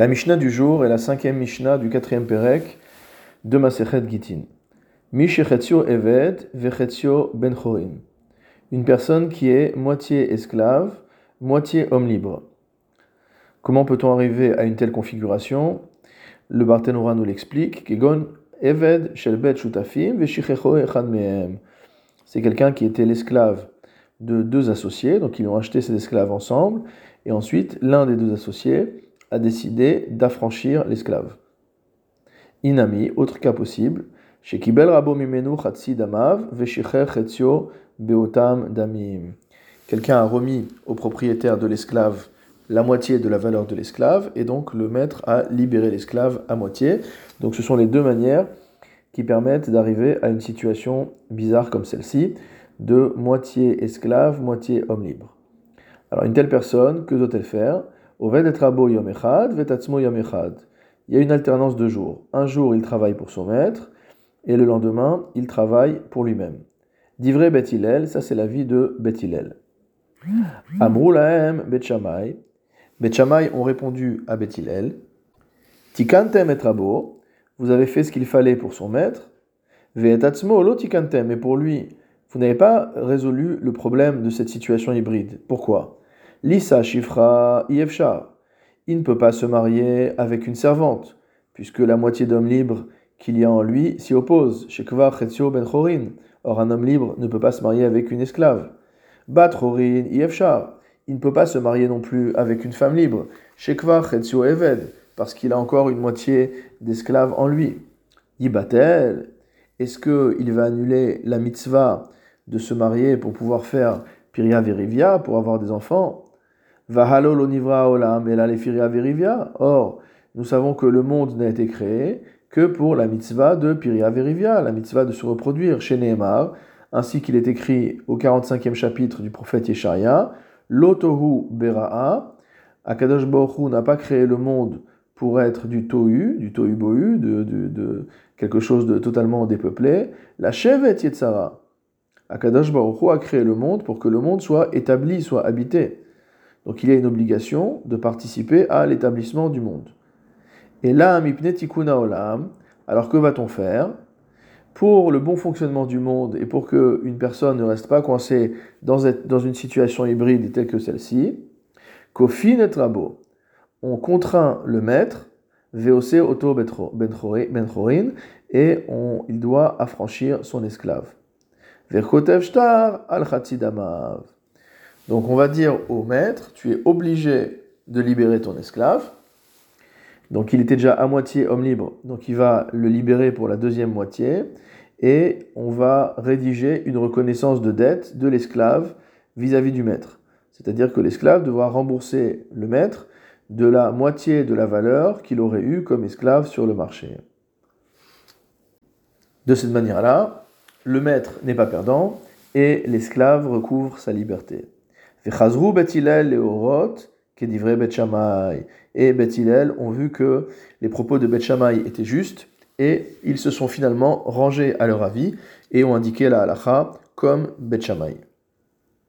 La Mishnah du jour est la cinquième Mishnah du quatrième Perek de Masechet Gitin. Ben Chorin. Une personne qui est moitié esclave, moitié homme libre. Comment peut-on arriver à une telle configuration? Le Barthénora nous l'explique. Kegon Eved Shelbet Shutafim. C'est quelqu'un qui était l'esclave de deux associés, donc ils ont acheté ces esclaves ensemble, et ensuite l'un des deux associés a décidé d'affranchir l'esclave. Inami, autre cas possible, chez Kibel Rabo Mimenu Chatsi Damav, Veshicher Chetzio Beotam Damim. Quelqu'un a remis au propriétaire de l'esclave la moitié de la valeur de l'esclave, et donc le maître a libéré l'esclave à moitié. Donc ce sont les deux manières qui permettent d'arriver à une situation bizarre comme celle-ci, de moitié esclave, moitié homme libre. Alors une telle personne, que doit-elle faire? Il y a une alternance de jours. Un jour, il travaille pour son maître, et le lendemain, il travaille pour lui-même. Divré Bethilel, ça c'est la vie de Bethilel. Amroulahem Betchamay. Betchamay ont répondu à Bethilel. Tikantem et rabo, vous avez fait ce qu'il fallait pour son maître. Veetatzmo lo tikantem, mais pour lui, vous n'avez pas résolu le problème de cette situation hybride. Pourquoi? Lisa Shifra Yevshar. Il ne peut pas se marier avec une servante, puisque la moitié d'homme libre qu'il y a en lui s'y oppose. Shekva Chetzio Ben Chorin. Or, un homme libre ne peut pas se marier avec une esclave. Bat Chorin Yevshar. Il ne peut pas se marier non plus avec une femme libre. Shekva Chetzio Eved. Parce qu'il a encore une moitié d'esclaves en lui. Yibatel. Est-ce qu'il va annuler la mitzvah de se marier pour pouvoir faire Piria Verivia, pour avoir des enfants? Vahalo l'onivra olam verivia. Or, nous savons que le monde n'a été créé que pour la mitzvah de Piria Verivia, la mitzvah de se reproduire chez Nehemar, ainsi qu'il est écrit au 45e chapitre du prophète Yesharia, Lotohu Bera'a, Akadosh Baruch n'a pas créé le monde pour être du tohu, du tohu bohu, de, quelque chose de totalement dépeuplé, la chevet Yetzara. Akadosh Baruch a créé le monde pour que le monde soit établi, soit habité. Donc il y a une obligation de participer à l'établissement du monde. Et là, tikuna olam, alors que va-t-on faire? Pour le bon fonctionnement du monde et pour qu'une personne ne reste pas coincée dans, une situation hybride telle que celle-ci Kofin et rabo, on contraint le maître, VOC auto benchorin, et il doit affranchir son esclave. Verkotev shtar al donc on va dire au maître, tu es obligé de libérer ton esclave. Donc il était déjà à moitié homme libre, donc il va le libérer pour la deuxième moitié, et on va rédiger une reconnaissance de dette de l'esclave vis-à-vis du maître. C'est-à-dire que l'esclave devra rembourser le maître de la moitié de la valeur qu'il aurait eue comme esclave sur le marché. De cette manière-là, le maître n'est pas perdant et l'esclave recouvre sa liberté. Et ont vu que les propos de Bet Shammai étaient justes et ils se sont finalement rangés à leur avis et ont indiqué la halacha comme Bet Shammai.